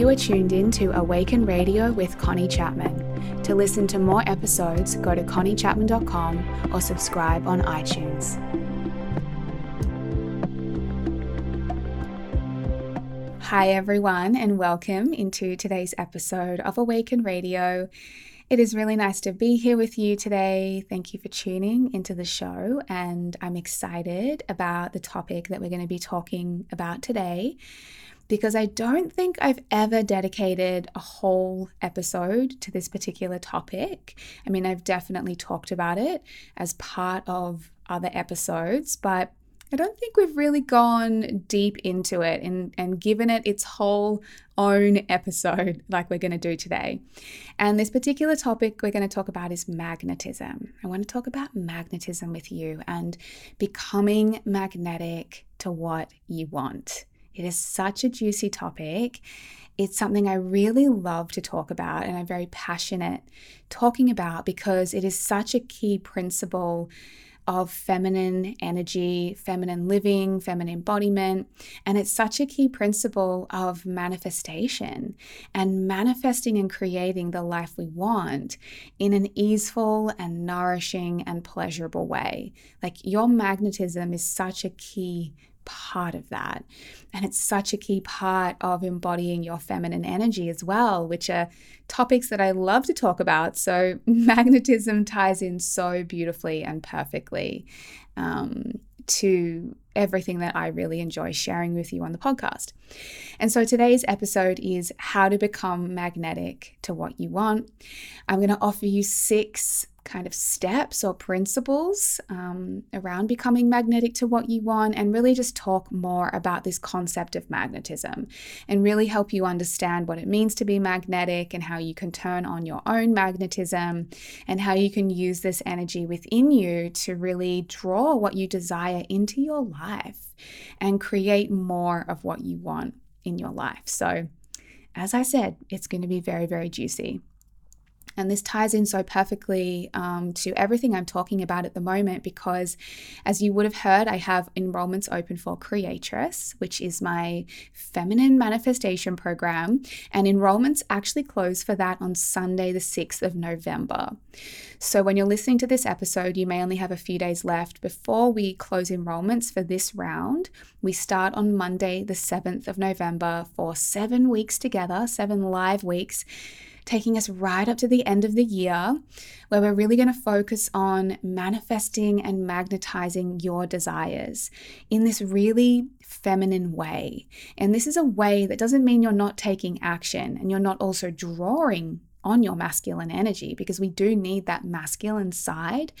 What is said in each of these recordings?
You are tuned in to Awaken Radio with Connie Chapman. To listen to more episodes, go to conniechapman.com or subscribe on iTunes. Hi, everyone, and welcome into today's episode of Awaken Radio. It is really nice to be here with you today. Thank you for tuning into the show, and I'm excited about the topic that we're going to be talking about today because I don't think I've ever dedicated a whole episode to this particular topic. I mean, I've definitely talked about it as part of other episodes, but I don't think we've really gone deep into it and, and given it its whole own episode like we're going to do today. And this particular topic we're going to talk about is magnetism. I want to talk about magnetism with you and becoming magnetic to what you want. It is such a juicy topic. It's something I really love to talk about and I'm very passionate talking about because it is such a key principle of feminine energy, feminine living, feminine embodiment. And it's such a key principle of manifestation and manifesting and creating the life we want in an easeful and nourishing and pleasurable way. Like your magnetism is such a key part of that. And it's such a key part of embodying your feminine energy as well, which are topics that I love to talk about. So, magnetism ties in so beautifully and perfectly um, to everything that I really enjoy sharing with you on the podcast. And so today's episode is how to become magnetic to what you want. I'm going to offer you six kind of steps or principles um, around becoming magnetic to what you want and really just talk more about this concept of magnetism and really help you understand what it means to be magnetic and how you can turn on your own magnetism and how you can use this energy within you to really draw what you desire into your life and create more of what you want in your life. So, as I said, it's going to be very, very juicy. And this ties in so perfectly um, to everything I'm talking about at the moment because, as you would have heard, I have enrollments open for Creatress, which is my feminine manifestation program. And enrollments actually close for that on Sunday, the 6th of November. So, when you're listening to this episode, you may only have a few days left before we close enrollments for this round. We start on Monday, the 7th of November, for seven weeks together, seven live weeks taking us right up to the end of the year, where we're really going to focus on manifesting and magnetizing your desires in this really feminine way. And this is a way that doesn't mean you're not taking action and you're not also drawing on your masculine energy because we do need that masculine side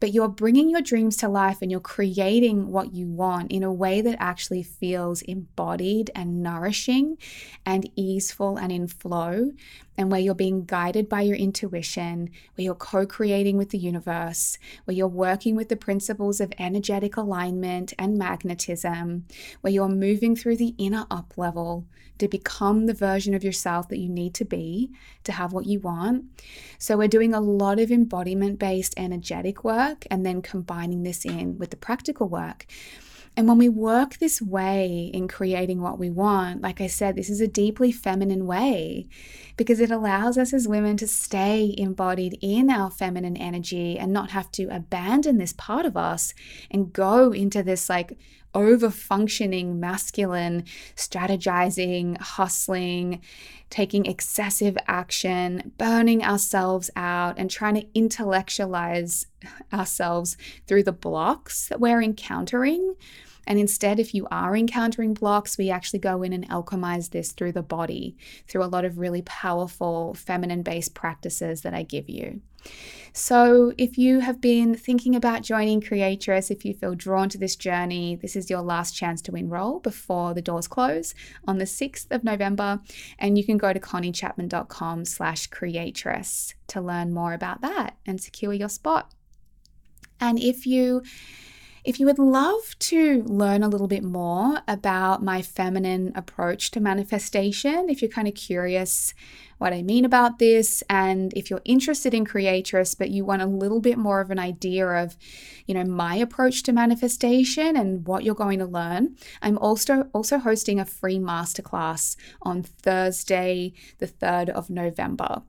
but you're bringing your dreams to life and you're creating what you want in a way that actually feels embodied and nourishing and easeful and in flow, and where you're being guided by your intuition, where you're co creating with the universe, where you're working with the principles of energetic alignment and magnetism, where you're moving through the inner up level to become the version of yourself that you need to be to have what you want. So, we're doing a lot of embodiment based energetic work and then combining this in with the practical work. And when we work this way in creating what we want, like I said, this is a deeply feminine way because it allows us as women to stay embodied in our feminine energy and not have to abandon this part of us and go into this like over functioning masculine, strategizing, hustling, taking excessive action, burning ourselves out, and trying to intellectualize ourselves through the blocks that we're encountering. And instead, if you are encountering blocks, we actually go in and alchemize this through the body, through a lot of really powerful feminine based practices that I give you. So, if you have been thinking about joining Creatress, if you feel drawn to this journey, this is your last chance to enroll before the doors close on the 6th of November. And you can go to conniechapman.com slash creatress to learn more about that and secure your spot. And if you If you would love to learn a little bit more about my feminine approach to manifestation, if you're kind of curious what I mean about this. And if you're interested in Creatress, but you want a little bit more of an idea of, you know, my approach to manifestation and what you're going to learn, I'm also also hosting a free masterclass on Thursday, the 3rd of November.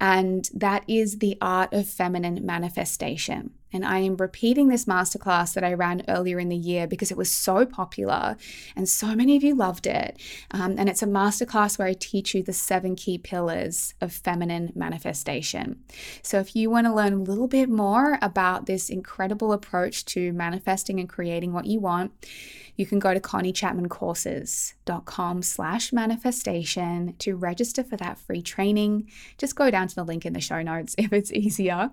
And that is the art of feminine manifestation. And I am repeating this masterclass that I ran earlier in the year because it was so popular and so many of you loved it. Um, and it's a masterclass where I teach you the seven key pillars of feminine manifestation. So if you want to learn a little bit more about this incredible approach to manifesting and creating what you want, you can go to conniechapmancourses.com slash manifestation to register for that free training. Just go down to the link in the show notes if it's easier.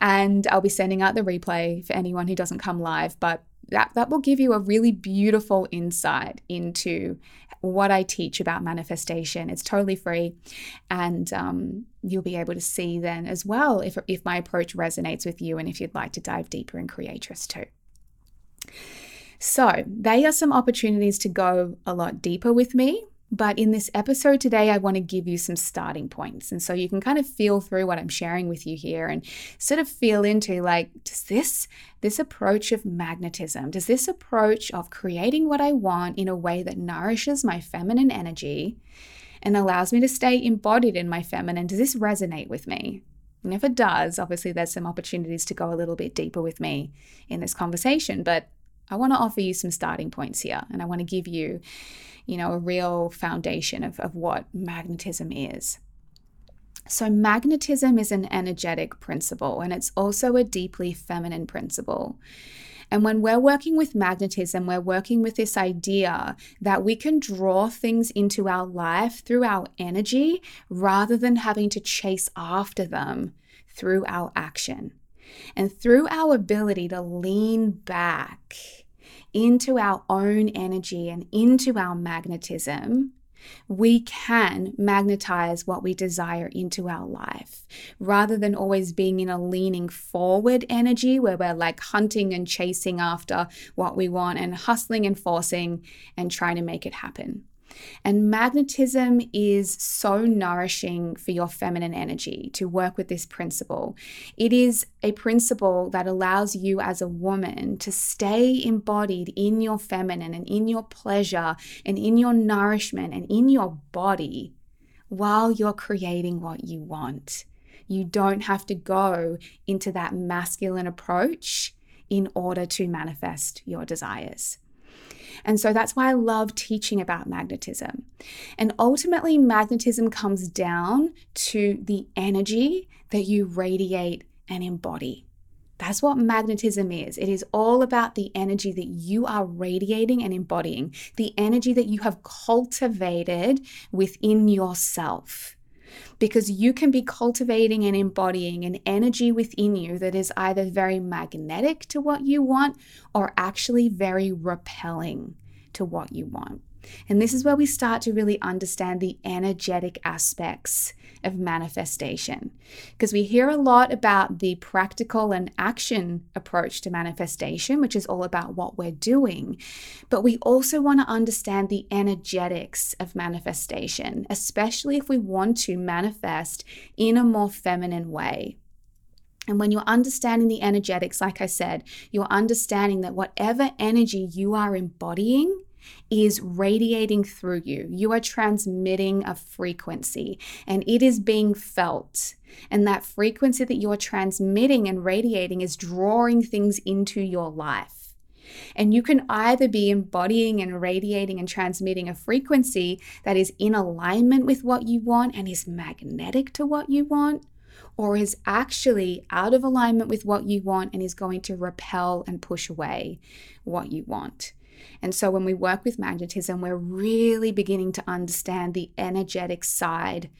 And I'll be sending out the replay for anyone who doesn't come live, but that, that will give you a really beautiful insight into what I teach about manifestation. It's totally free, and um, you'll be able to see then as well if, if my approach resonates with you and if you'd like to dive deeper in Creatress too. So, they are some opportunities to go a lot deeper with me. But in this episode today, I want to give you some starting points. And so you can kind of feel through what I'm sharing with you here and sort of feel into like, does this, this approach of magnetism, does this approach of creating what I want in a way that nourishes my feminine energy and allows me to stay embodied in my feminine, does this resonate with me? And if it does, obviously there's some opportunities to go a little bit deeper with me in this conversation. But I want to offer you some starting points here and I want to give you, you know, a real foundation of, of what magnetism is. So, magnetism is an energetic principle and it's also a deeply feminine principle. And when we're working with magnetism, we're working with this idea that we can draw things into our life through our energy rather than having to chase after them through our action. And through our ability to lean back into our own energy and into our magnetism, we can magnetize what we desire into our life rather than always being in a leaning forward energy where we're like hunting and chasing after what we want and hustling and forcing and trying to make it happen. And magnetism is so nourishing for your feminine energy to work with this principle. It is a principle that allows you as a woman to stay embodied in your feminine and in your pleasure and in your nourishment and in your body while you're creating what you want. You don't have to go into that masculine approach in order to manifest your desires. And so that's why I love teaching about magnetism. And ultimately, magnetism comes down to the energy that you radiate and embody. That's what magnetism is. It is all about the energy that you are radiating and embodying, the energy that you have cultivated within yourself because you can be cultivating and embodying an energy within you that is either very magnetic to what you want or actually very repelling to what you want. And this is where we start to really understand the energetic aspects of manifestation. Because we hear a lot about the practical and action approach to manifestation, which is all about what we're doing. But we also want to understand the energetics of manifestation, especially if we want to manifest in a more feminine way. And when you're understanding the energetics, like I said, you're understanding that whatever energy you are embodying is radiating through you. You are transmitting a frequency and it is being felt. And that frequency that you're transmitting and radiating is drawing things into your life. And you can either be embodying and radiating and transmitting a frequency that is in alignment with what you want and is magnetic to what you want, or is actually out of alignment with what you want and is going to repel and push away what you want. And so when we work with magnetism, we're really beginning to understand the energetic side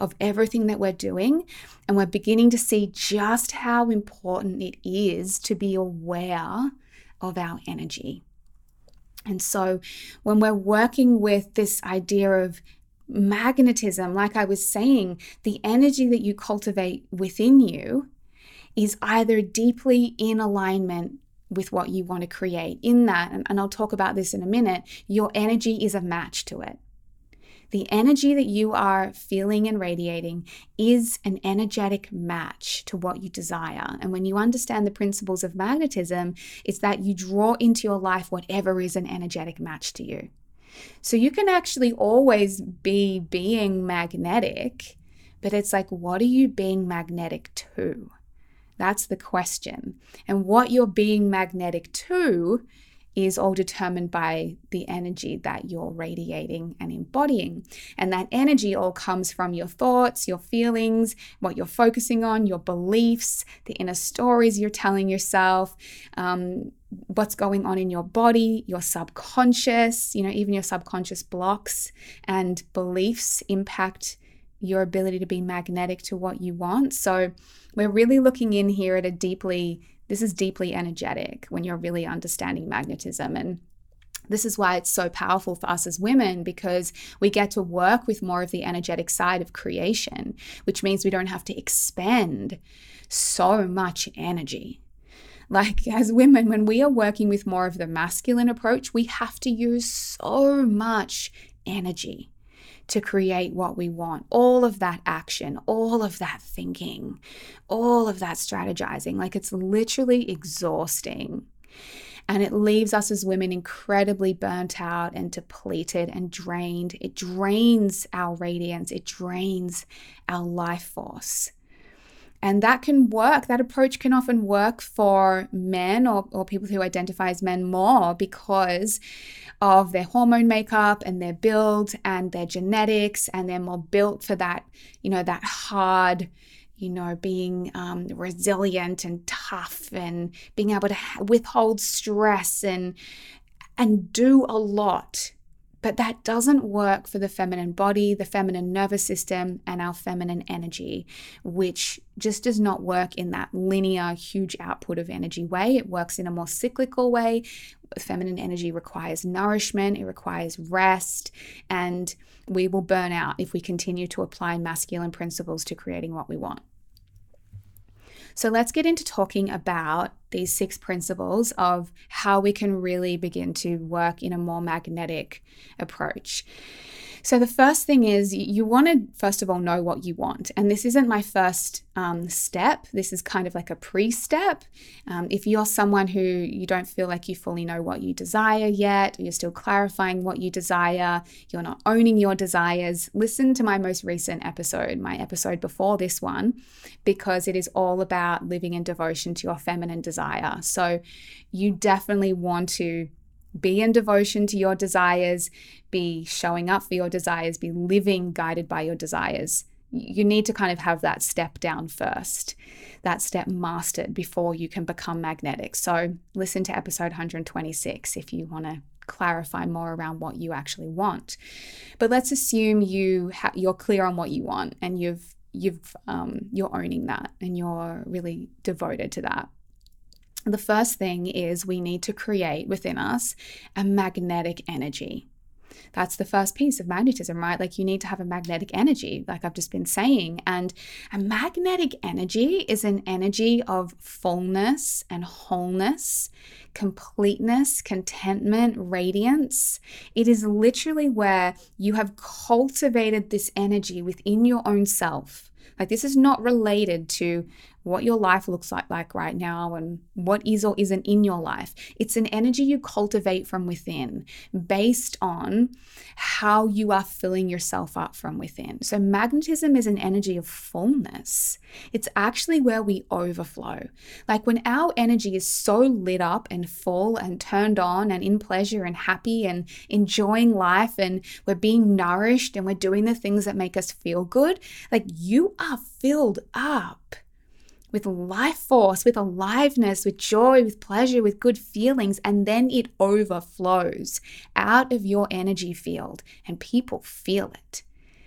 of everything that we're doing. And we're beginning to see just how important it is to be aware of our energy. And so when we're working with this idea of magnetism, like I was saying, the energy that you cultivate within you is either deeply in alignment with what you want to create. In that, and, I'll talk about this in a minute, your energy is a match to it. The energy that you are feeling and radiating is an energetic match to what you desire. And when you understand the principles of magnetism, it's that you draw into your life whatever is an energetic match to you. So you can actually always be being magnetic, but it's like, what are you being magnetic to? That's the question. And what you're being magnetic to is all determined by the energy that you're radiating and embodying. And that energy all comes from your thoughts, your feelings, what you're focusing on, your beliefs, the inner stories you're telling yourself, um, what's going on in your body, your subconscious, you know, even your subconscious blocks and beliefs impact your ability to be magnetic to what you want. So we're really looking in here at a deeply this is deeply energetic when you're really understanding magnetism. And this is why it's so powerful for us as women because we get to work with more of the energetic side of creation, which means we don't have to expend so much energy. Like, as women, when we are working with more of the masculine approach, we have to use so much energy to create what we want. All of that action, all of that thinking, all of that strategizing. Like it's literally exhausting. And it leaves us as women incredibly burnt out and depleted and drained. It drains our radiance, it drains our life force. And that can work. That approach can often work for men or, or people who identify as men more because of their hormone makeup and their build and their genetics, and they're more built for that, you know, that hard, you know, being um, resilient and tough and being able to withhold stress and and do a lot but that doesn't work for the feminine body, the feminine nervous system, and our feminine energy, which just does not work in that linear, huge output of energy way. It works in a more cyclical way. Feminine energy requires nourishment, it requires rest, and we will burn out if we continue to apply masculine principles to creating what we want. So let's get into talking about these six principles of how we can really begin to work in a more magnetic approach. So, the first thing is you want to, first of all, know what you want. And this isn't my first um, step, this is kind of like a pre step. Um, if you're someone who you don't feel like you fully know what you desire yet, you're still clarifying what you desire, you're not owning your desires, listen to my most recent episode, my episode before this one, because it is all about living in devotion to your feminine desire. So, you definitely want to be in devotion to your desires, be showing up for your desires, be living guided by your desires. You need to kind of have that step down first, that step mastered before you can become magnetic. So, listen to episode 126 if you want to clarify more around what you actually want. But let's assume you ha- you're clear on what you want and you've you've um, you're owning that and you're really devoted to that the first thing is we need to create within us a magnetic energy. That's the first piece of magnetism, right? Like you need to have a magnetic energy, like I've just been saying. And a magnetic energy is an energy of fullness and wholeness, completeness, contentment, radiance. It is literally where you have cultivated this energy within your own self. Like this is not related to what your life looks like, like right now and what is or isn't in your life. It's an energy you cultivate from within based on how you are filling yourself up from within. So, magnetism is an energy of fullness. It's actually where we overflow. Like when our energy is so lit up and full and turned on and in pleasure and happy and enjoying life and we're being nourished and we're doing the things that make us feel good, like you are filled up with life force, with aliveness, with joy, with pleasure, with good feelings, and then it overflows out of your energy field and people feel it.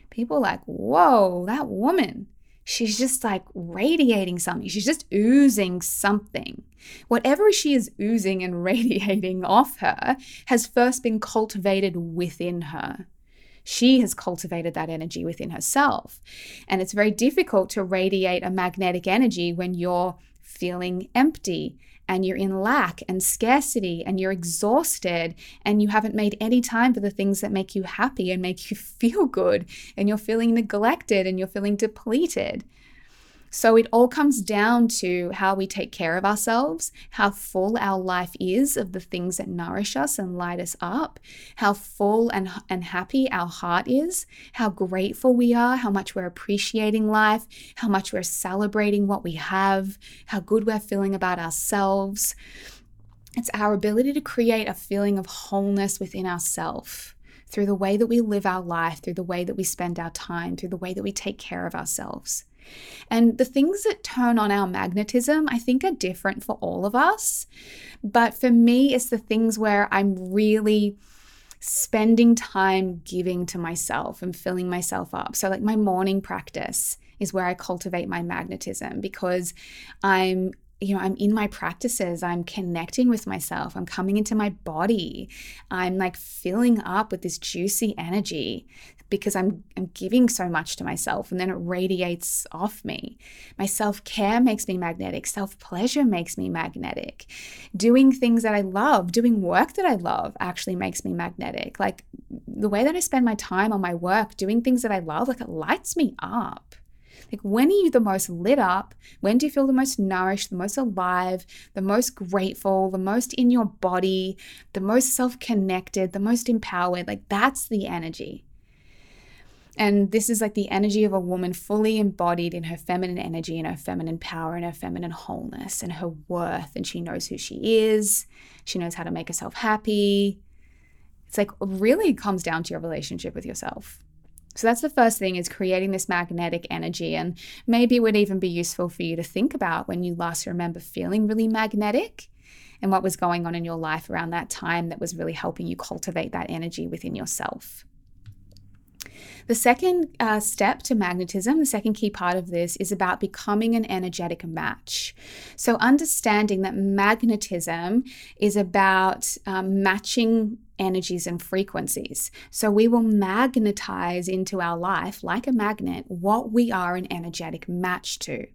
People like, whoa, that woman, she's just like radiating something. She's just oozing something. Whatever she is oozing and radiating off her has first been cultivated within her. She has cultivated that energy within herself. And it's very difficult to radiate a magnetic energy when you're feeling empty and you're in lack and scarcity and you're exhausted and you haven't made any time for the things that make you happy and make you feel good and you're feeling neglected and you're feeling depleted. So it all comes down to how we take care of ourselves, how full our life is of the things that nourish us and light us up, how full and, and happy our heart is, how grateful we are, how much we're appreciating life, how much we're celebrating what we have, how good we're feeling about ourselves. It's our ability to create a feeling of wholeness within ourselves through the way that we live our life, through the way that we spend our time, through the way that we take care of ourselves. And the things that turn on our magnetism, I think, are different for all of us. But for me, it's the things where I'm really spending time giving to myself and filling myself up. So, like my morning practice is where I cultivate my magnetism because I'm you know, I'm in my practices, I'm connecting with myself, I'm coming into my body, I'm like filling up with this juicy energy because I'm I'm giving so much to myself and then it radiates off me. My self-care makes me magnetic, self-pleasure makes me magnetic. Doing things that I love, doing work that I love actually makes me magnetic. Like the way that I spend my time on my work, doing things that I love, like it lights me up. Like, when are you the most lit up? When do you feel the most nourished, the most alive, the most grateful, the most in your body, the most self connected, the most empowered? Like, that's the energy. And this is like the energy of a woman fully embodied in her feminine energy and her feminine power and her feminine wholeness and her worth. And she knows who she is. She knows how to make herself happy. It's like really comes down to your relationship with yourself. So that's the first thing is creating this magnetic energy. And maybe it would even be useful for you to think about when you last remember feeling really magnetic and what was going on in your life around that time that was really helping you cultivate that energy within yourself. The second uh, step to magnetism, the second key part of this, is about becoming an energetic match. So, understanding that magnetism is about um, matching energies and frequencies. So, we will magnetize into our life, like a magnet, what we are an energetic match to.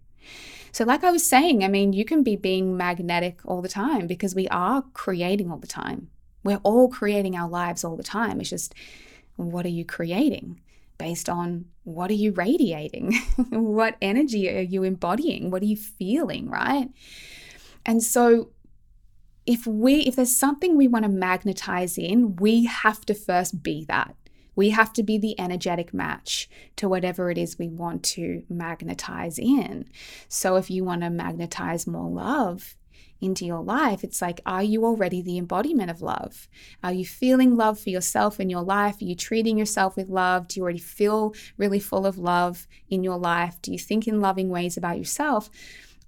So, like I was saying, I mean, you can be being magnetic all the time because we are creating all the time. We're all creating our lives all the time. It's just, what are you creating? based on what are you radiating? what energy are you embodying? What are you feeling, right? And so if we if there's something we want to magnetize in, we have to first be that. We have to be the energetic match to whatever it is we want to magnetize in. So if you want to magnetize more love, into your life, it's like, are you already the embodiment of love? Are you feeling love for yourself in your life? Are you treating yourself with love? Do you already feel really full of love in your life? Do you think in loving ways about yourself?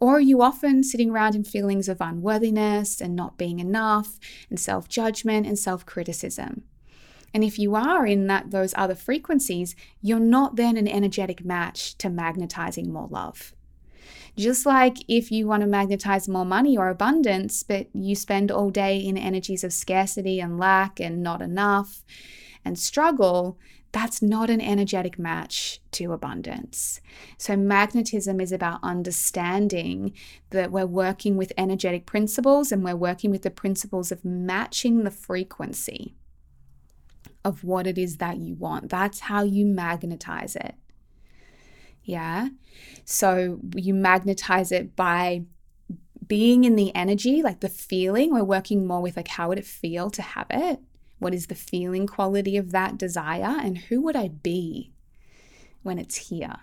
Or are you often sitting around in feelings of unworthiness and not being enough and self judgment and self criticism? And if you are in that those other frequencies, you're not then an energetic match to magnetizing more love. Just like if you want to magnetize more money or abundance, but you spend all day in energies of scarcity and lack and not enough and struggle, that's not an energetic match to abundance. So, magnetism is about understanding that we're working with energetic principles and we're working with the principles of matching the frequency of what it is that you want. That's how you magnetize it. Yeah. So you magnetize it by being in the energy, like the feeling. We're working more with like how would it feel to have it? What is the feeling quality of that desire? And who would I be when it's here?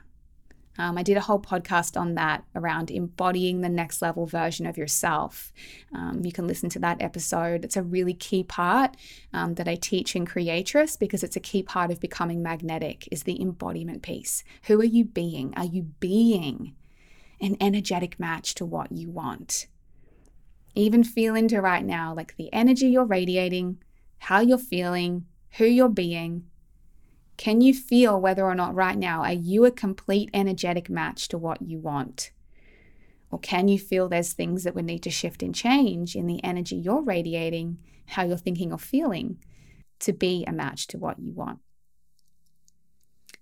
Um, I did a whole podcast on that around embodying the next level version of yourself. Um, you can listen to that episode. It's a really key part um, that I teach in Creatress because it's a key part of becoming magnetic is the embodiment piece. Who are you being? Are you being an energetic match to what you want? Even feel into right now, like the energy you're radiating, how you're feeling, who you're being, can you feel whether or not right now are you a complete energetic match to what you want? Or can you feel there's things that would need to shift and change in the energy you're radiating, how you're thinking or feeling to be a match to what you want?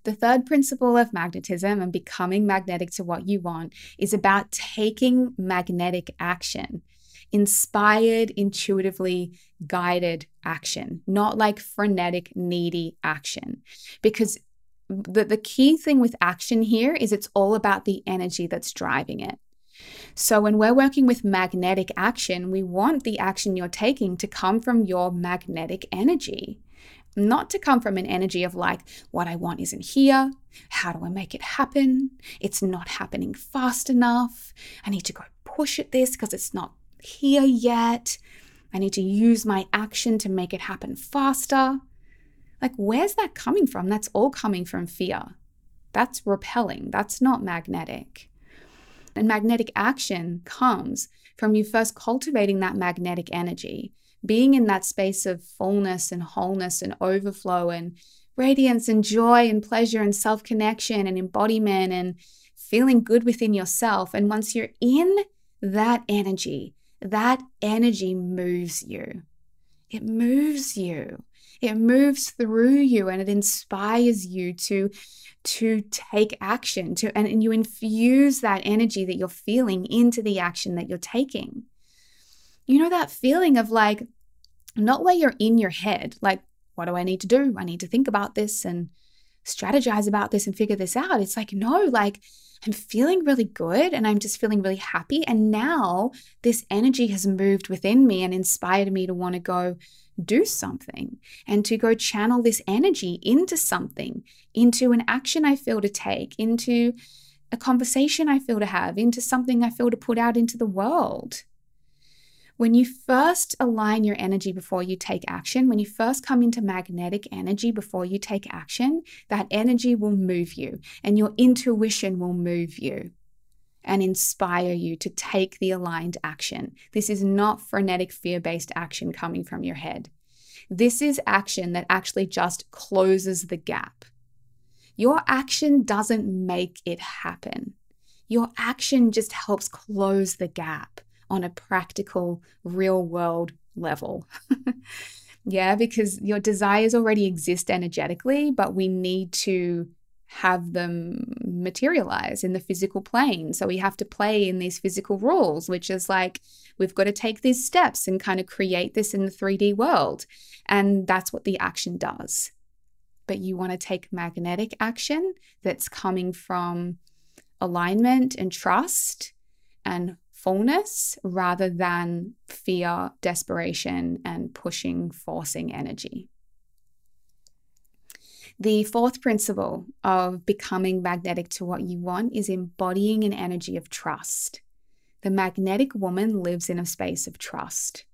The third principle of magnetism and becoming magnetic to what you want is about taking magnetic action. Inspired, intuitively guided action, not like frenetic, needy action. Because the, the key thing with action here is it's all about the energy that's driving it. So, when we're working with magnetic action, we want the action you're taking to come from your magnetic energy, not to come from an energy of like, what I want isn't here. How do I make it happen? It's not happening fast enough. I need to go push at this because it's not here yet. I need to use my action to make it happen faster. Like, where's that coming from? That's all coming from fear. That's repelling. That's not magnetic. And magnetic action comes from you first cultivating that magnetic energy, being in that space of fullness and wholeness and overflow and radiance and joy and pleasure and self connection and embodiment and feeling good within yourself. And once you're in that energy, that energy moves you. It moves you. It moves through you and it inspires you to to take action to and, and you infuse that energy that you're feeling into the action that you're taking. You know that feeling of like not where you're in your head, like what do I need to do? I need to think about this and strategize about this and figure this out. It's like no, like I'm feeling really good and I'm just feeling really happy. And now this energy has moved within me and inspired me to want to go do something and to go channel this energy into something, into an action I feel to take, into a conversation I feel to have, into something I feel to put out into the world. When you first align your energy before you take action, when you first come into magnetic energy before you take action, that energy will move you and your intuition will move you and inspire you to take the aligned action. This is not frenetic, fear based action coming from your head. This is action that actually just closes the gap. Your action doesn't make it happen. Your action just helps close the gap on a practical, real world level. yeah, because your desires already exist energetically, but we need to have them materialize in the physical plane. So we have to play in these physical rules, which is like we've got to take these steps and kind of create this in the 3D world. And that's what the action does. But you want to take magnetic action that's coming from alignment and trust and fullness rather than fear, desperation, and pushing, forcing energy. The fourth principle of becoming magnetic to what you want is embodying an energy of trust. The magnetic woman lives in a space of trust.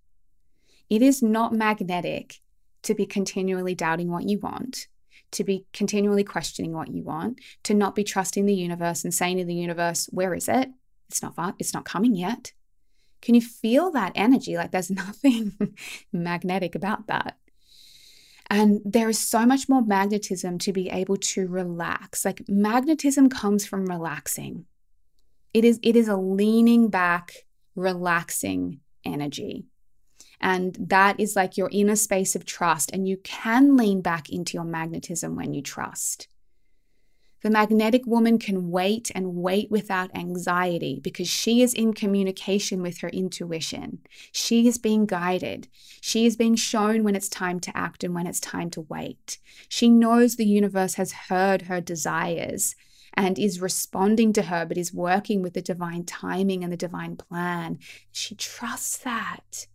It is not magnetic to be continually doubting what you want, to be continually questioning what you want, to not be trusting the universe and saying to the universe, Where is it? It's not it's not coming yet. Can you feel that energy? Like there's nothing magnetic about that. And there is so much more magnetism to be able to relax. Like magnetism comes from relaxing. It is it is a leaning back, relaxing energy. And that is like you're in a space of trust and you can lean back into your magnetism when you trust. The magnetic woman can wait and wait without anxiety because she is in communication with her intuition. She is being guided. She is being shown when it's time to act and when it's time to wait. She knows the universe has heard her desires and is responding to her, but is working with the divine timing and the divine plan. She trusts that.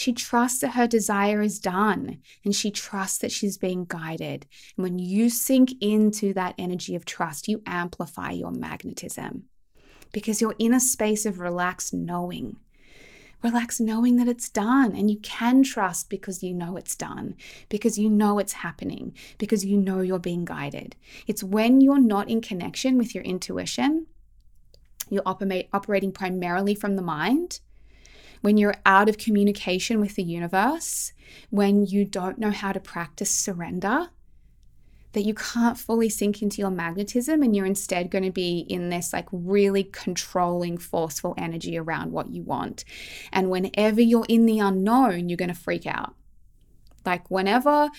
She trusts that her desire is done and she trusts that she's being guided. And when you sink into that energy of trust, you amplify your magnetism because you're in a space of relaxed knowing. Relax knowing that it's done and you can trust because you know it's done, because you know it's happening, because you know you're being guided. It's when you're not in connection with your intuition, you're operating primarily from the mind when you're out of communication with the universe, when you don't know how to practice surrender, that you can't fully sink into your magnetism and you're instead going to be in this like really controlling, forceful energy around what you want. And whenever you're in the unknown, you're going to freak out. Like, whenever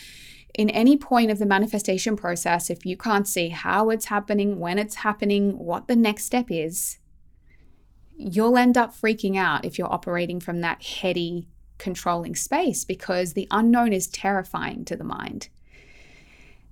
in any point of the manifestation process, if you can't see how it's happening, when it's happening, what the next step is, you'll end up freaking out if you're operating from that heady, controlling space because the unknown is terrifying to the mind.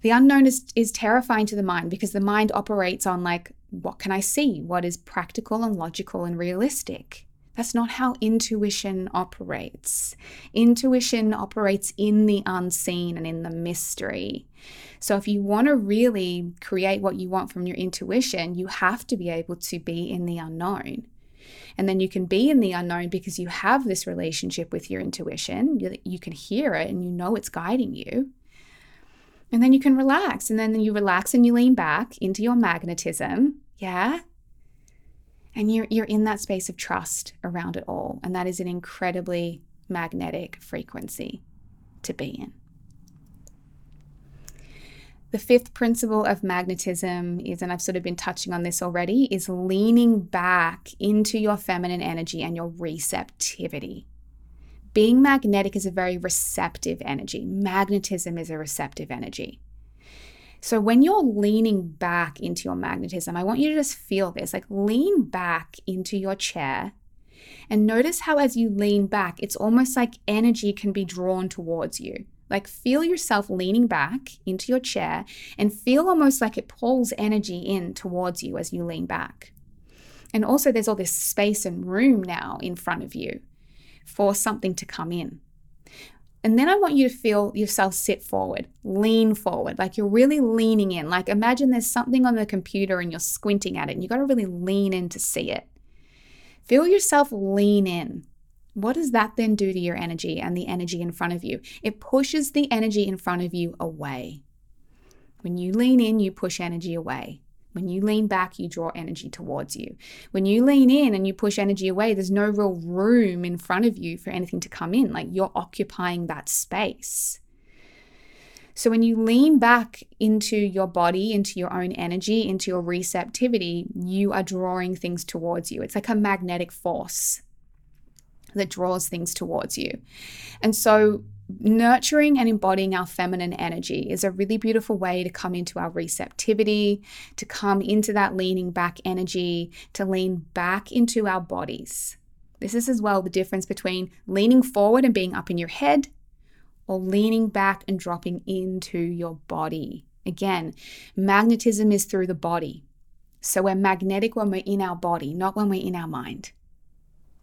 The unknown is, is terrifying to the mind because the mind operates on, like, what can I see? What is practical and logical and realistic? That's not how intuition operates. Intuition operates in the unseen and in the mystery. So, if you want to really create what you want from your intuition, you have to be able to be in the unknown. And then you can be in the unknown because you have this relationship with your intuition. You, can hear it and you know it's guiding you. And then you can relax. And then you relax and you lean back into your magnetism. Yeah. And you're, you're in that space of trust around it all. And that is an incredibly magnetic frequency to be in. The fifth principle of magnetism is, and I've sort of been touching on this already, is leaning back into your feminine energy and your receptivity. Being magnetic is a very receptive energy. Magnetism is a receptive energy. So when you're leaning back into your magnetism, I want you to just feel this like lean back into your chair and notice how, as you lean back, it's almost like energy can be drawn towards you. Like, feel yourself leaning back into your chair and feel almost like it pulls energy in towards you as you lean back. And also, there's all this space and room now in front of you for something to come in. And then I want you to feel yourself sit forward, lean forward, like you're really leaning in. Like imagine there's something on the computer and you're squinting at it and you got to really lean in to see it. Feel yourself lean in. What does that then do to your energy and the energy in front of you? It pushes the energy in front of you away. When you lean in, you push energy away. When you lean back, you draw energy towards you. When you lean in and you push energy away, there's no real room in front of you for anything to come in. Like you're occupying that space. So when you lean back into your body, into your own energy, into your receptivity, you are drawing things towards you. It's like a magnetic force that draws things towards you. And so nurturing and embodying our feminine energy is a really beautiful way to come into our receptivity, to come into that leaning back energy, to lean back into our bodies. This is as well the difference between leaning forward and being up in your head or leaning back and dropping into your body. Again, magnetism is through the body. So we're magnetic when we're in our body, not when we're in our mind.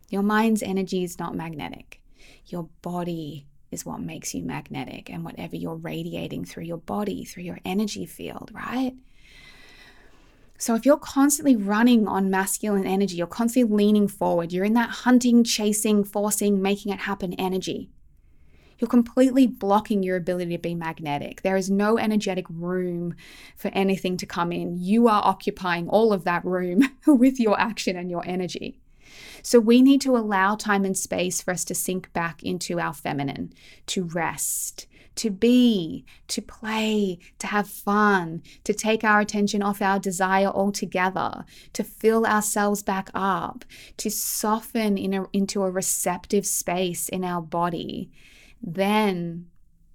Your mind's energy is not magnetic. Your body is what makes you magnetic and whatever you're radiating through your body, through your energy field, right? So if you're constantly running on masculine energy, you're constantly leaning forward, you're in that hunting, chasing, forcing, making it happen energy. You're completely blocking your ability to be magnetic. There is no energetic room for anything to come in. You are occupying all of that room with your action and your energy. So we need to allow time and space for us to sink back into our feminine, to rest, to be, to play, to have fun, to take our attention off our desire altogether, to fill ourselves back up, to soften in a, into a receptive space in our body. Then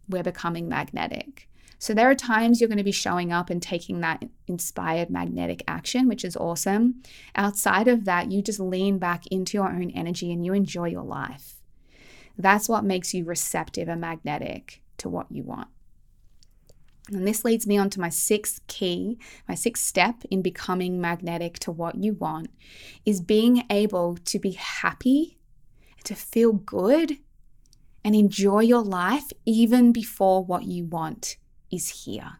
we're becoming magnetic. So there are times you're going to be showing up and taking that inspired magnetic action, which is awesome. Outside of that, you just lean back into your own energy and you enjoy your life. That's what makes you receptive and magnetic to what you want. And this leads me on to my sixth key, my sixth step in becoming magnetic to what you want is being able to be happy, to feel good, and enjoy your life even before what you want is here.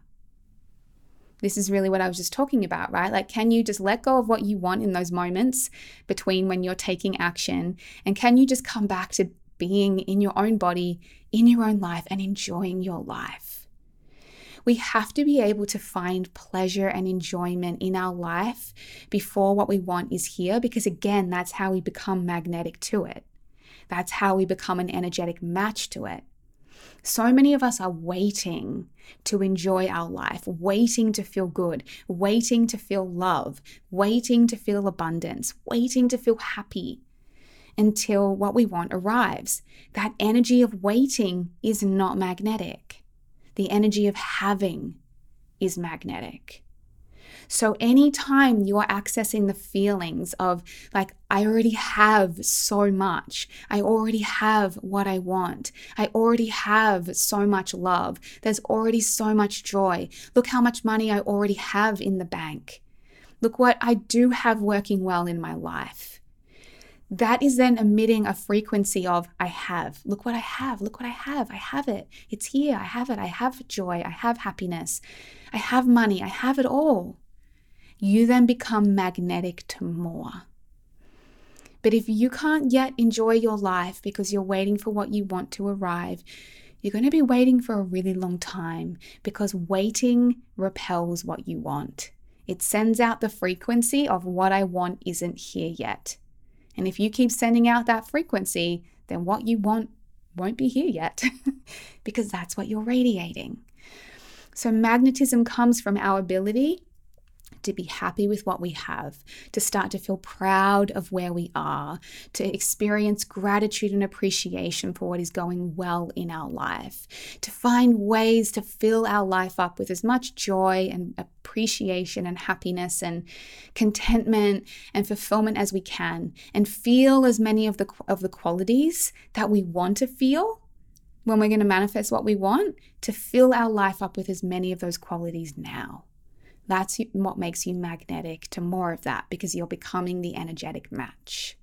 This is really what I was just talking about, right? Like, can you just let go of what you want in those moments between when you're taking action? And can you just come back to being in your own body, in your own life, and enjoying your life? We have to be able to find pleasure and enjoyment in our life before what we want is here, because again, that's how we become magnetic to it. That's how we become an energetic match to it. So many of us are waiting to enjoy our life, waiting to feel good, waiting to feel love, waiting to feel abundance, waiting to feel happy until what we want arrives. That energy of waiting is not magnetic. The energy of having is magnetic. So, anytime you are accessing the feelings of, like, I already have so much, I already have what I want, I already have so much love, there's already so much joy. Look how much money I already have in the bank. Look what I do have working well in my life. That is then emitting a frequency of, I have. Look what I have. Look what I have. I have it. It's here. I have it. I have joy. I have happiness. I have money. I have it all you then become magnetic to more. But if you can't yet enjoy your life because you're waiting for what you want to arrive, you're going to be waiting for a really long time because waiting repels what you want. It sends out the frequency of what I want isn't here yet. And if you keep sending out that frequency, then what you want won't be here yet because that's what you're radiating. So, magnetism comes from our ability to be happy with what we have, to start to feel proud of where we are, to experience gratitude and appreciation for what is going well in our life, to find ways to fill our life up with as much joy and appreciation and happiness and contentment and fulfillment as we can, and feel as many of the of the qualities that we want to feel when we're going to manifest what we want, to fill our life up with as many of those qualities now. That's what makes you magnetic to more of that because you're becoming the energetic match.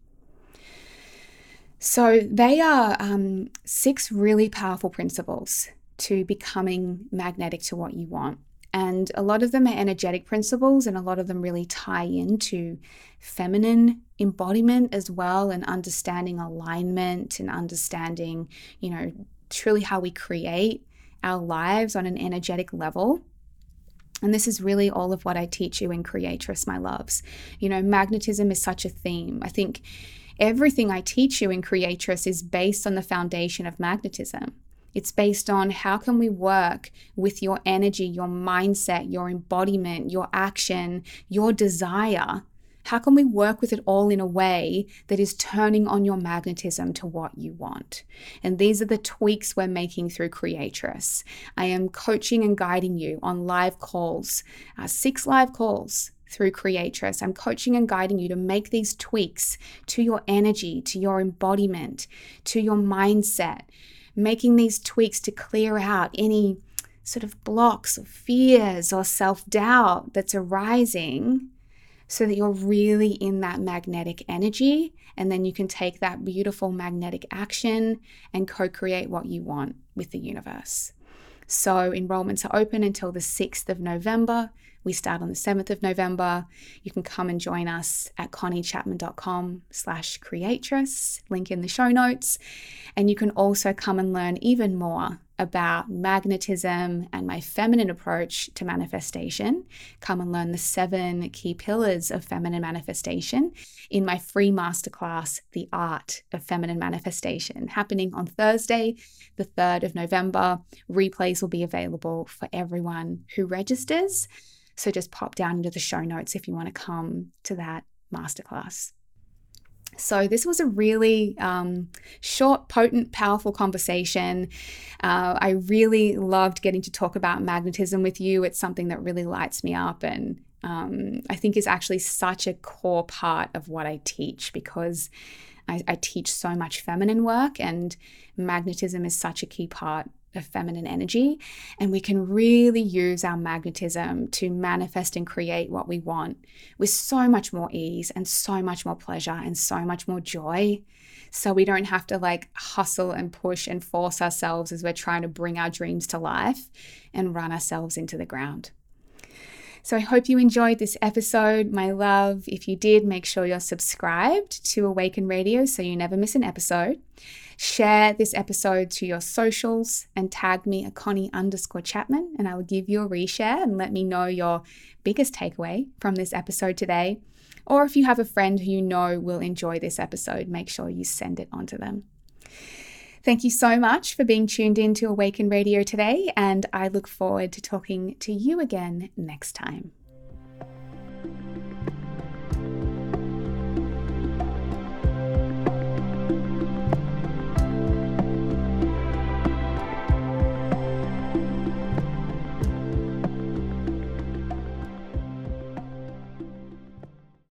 So, they are um, six really powerful principles to becoming magnetic to what you want. And a lot of them are energetic principles, and a lot of them really tie into feminine embodiment as well, and understanding alignment and understanding, you know, truly how we create our lives on an energetic level. And this is really all of what I teach you in Creatress, my loves. You know, magnetism is such a theme. I think everything I teach you in Creatress is based on the foundation of magnetism. It's based on how can we work with your energy, your mindset, your embodiment, your action, your desire how can we work with it all in a way that is turning on your magnetism to what you want? And these are the tweaks we're making through Creatress. I am coaching and guiding you on live calls, uh, six live calls through Creatress. I'm coaching and guiding you to make these tweaks to your energy, to your embodiment, to your mindset, making these tweaks to clear out any sort of blocks or fears or self doubt that's arising so that you're really in that magnetic energy. And then you can take that beautiful magnetic action and co create what you want with the universe. So enrollments are open until the 6th of November. We start on the 7th of November. You can come and join us at conniechapman.com slash creatress, link in the show notes. And you can also come and learn even more about magnetism and my feminine approach to manifestation. Come and learn the seven key pillars of feminine manifestation in my free masterclass, The Art of Feminine Manifestation, happening on Thursday, the 3rd of November. Replays will be available for everyone who registers. So just pop down into the show notes if you want to come to that masterclass. So, this was a really um, short, potent, powerful conversation. Uh, I really loved getting to talk about magnetism with you. It's something that really lights me up and um, I think is actually such a core part of what I teach because I, I teach so much feminine work and magnetism is such a key part of feminine energy. And we can really use our magnetism to manifest and create what we want with so much more ease and so much more pleasure and so much more joy. So we don't have to like hustle and push and force ourselves as we're trying to bring our dreams to life and run ourselves into the ground. So I hope you enjoyed this episode, my love. If you did, make sure you're subscribed to Awaken Radio so you never miss an episode. Share this episode to your socials and tag me at Connie underscore Chapman, and I will give you a reshare and let me know your biggest takeaway from this episode today. Or if you have a friend who you know will enjoy this episode, make sure you send it on to them. Thank you so much for being tuned in to Awaken Radio today, and I look forward to talking to you again next time.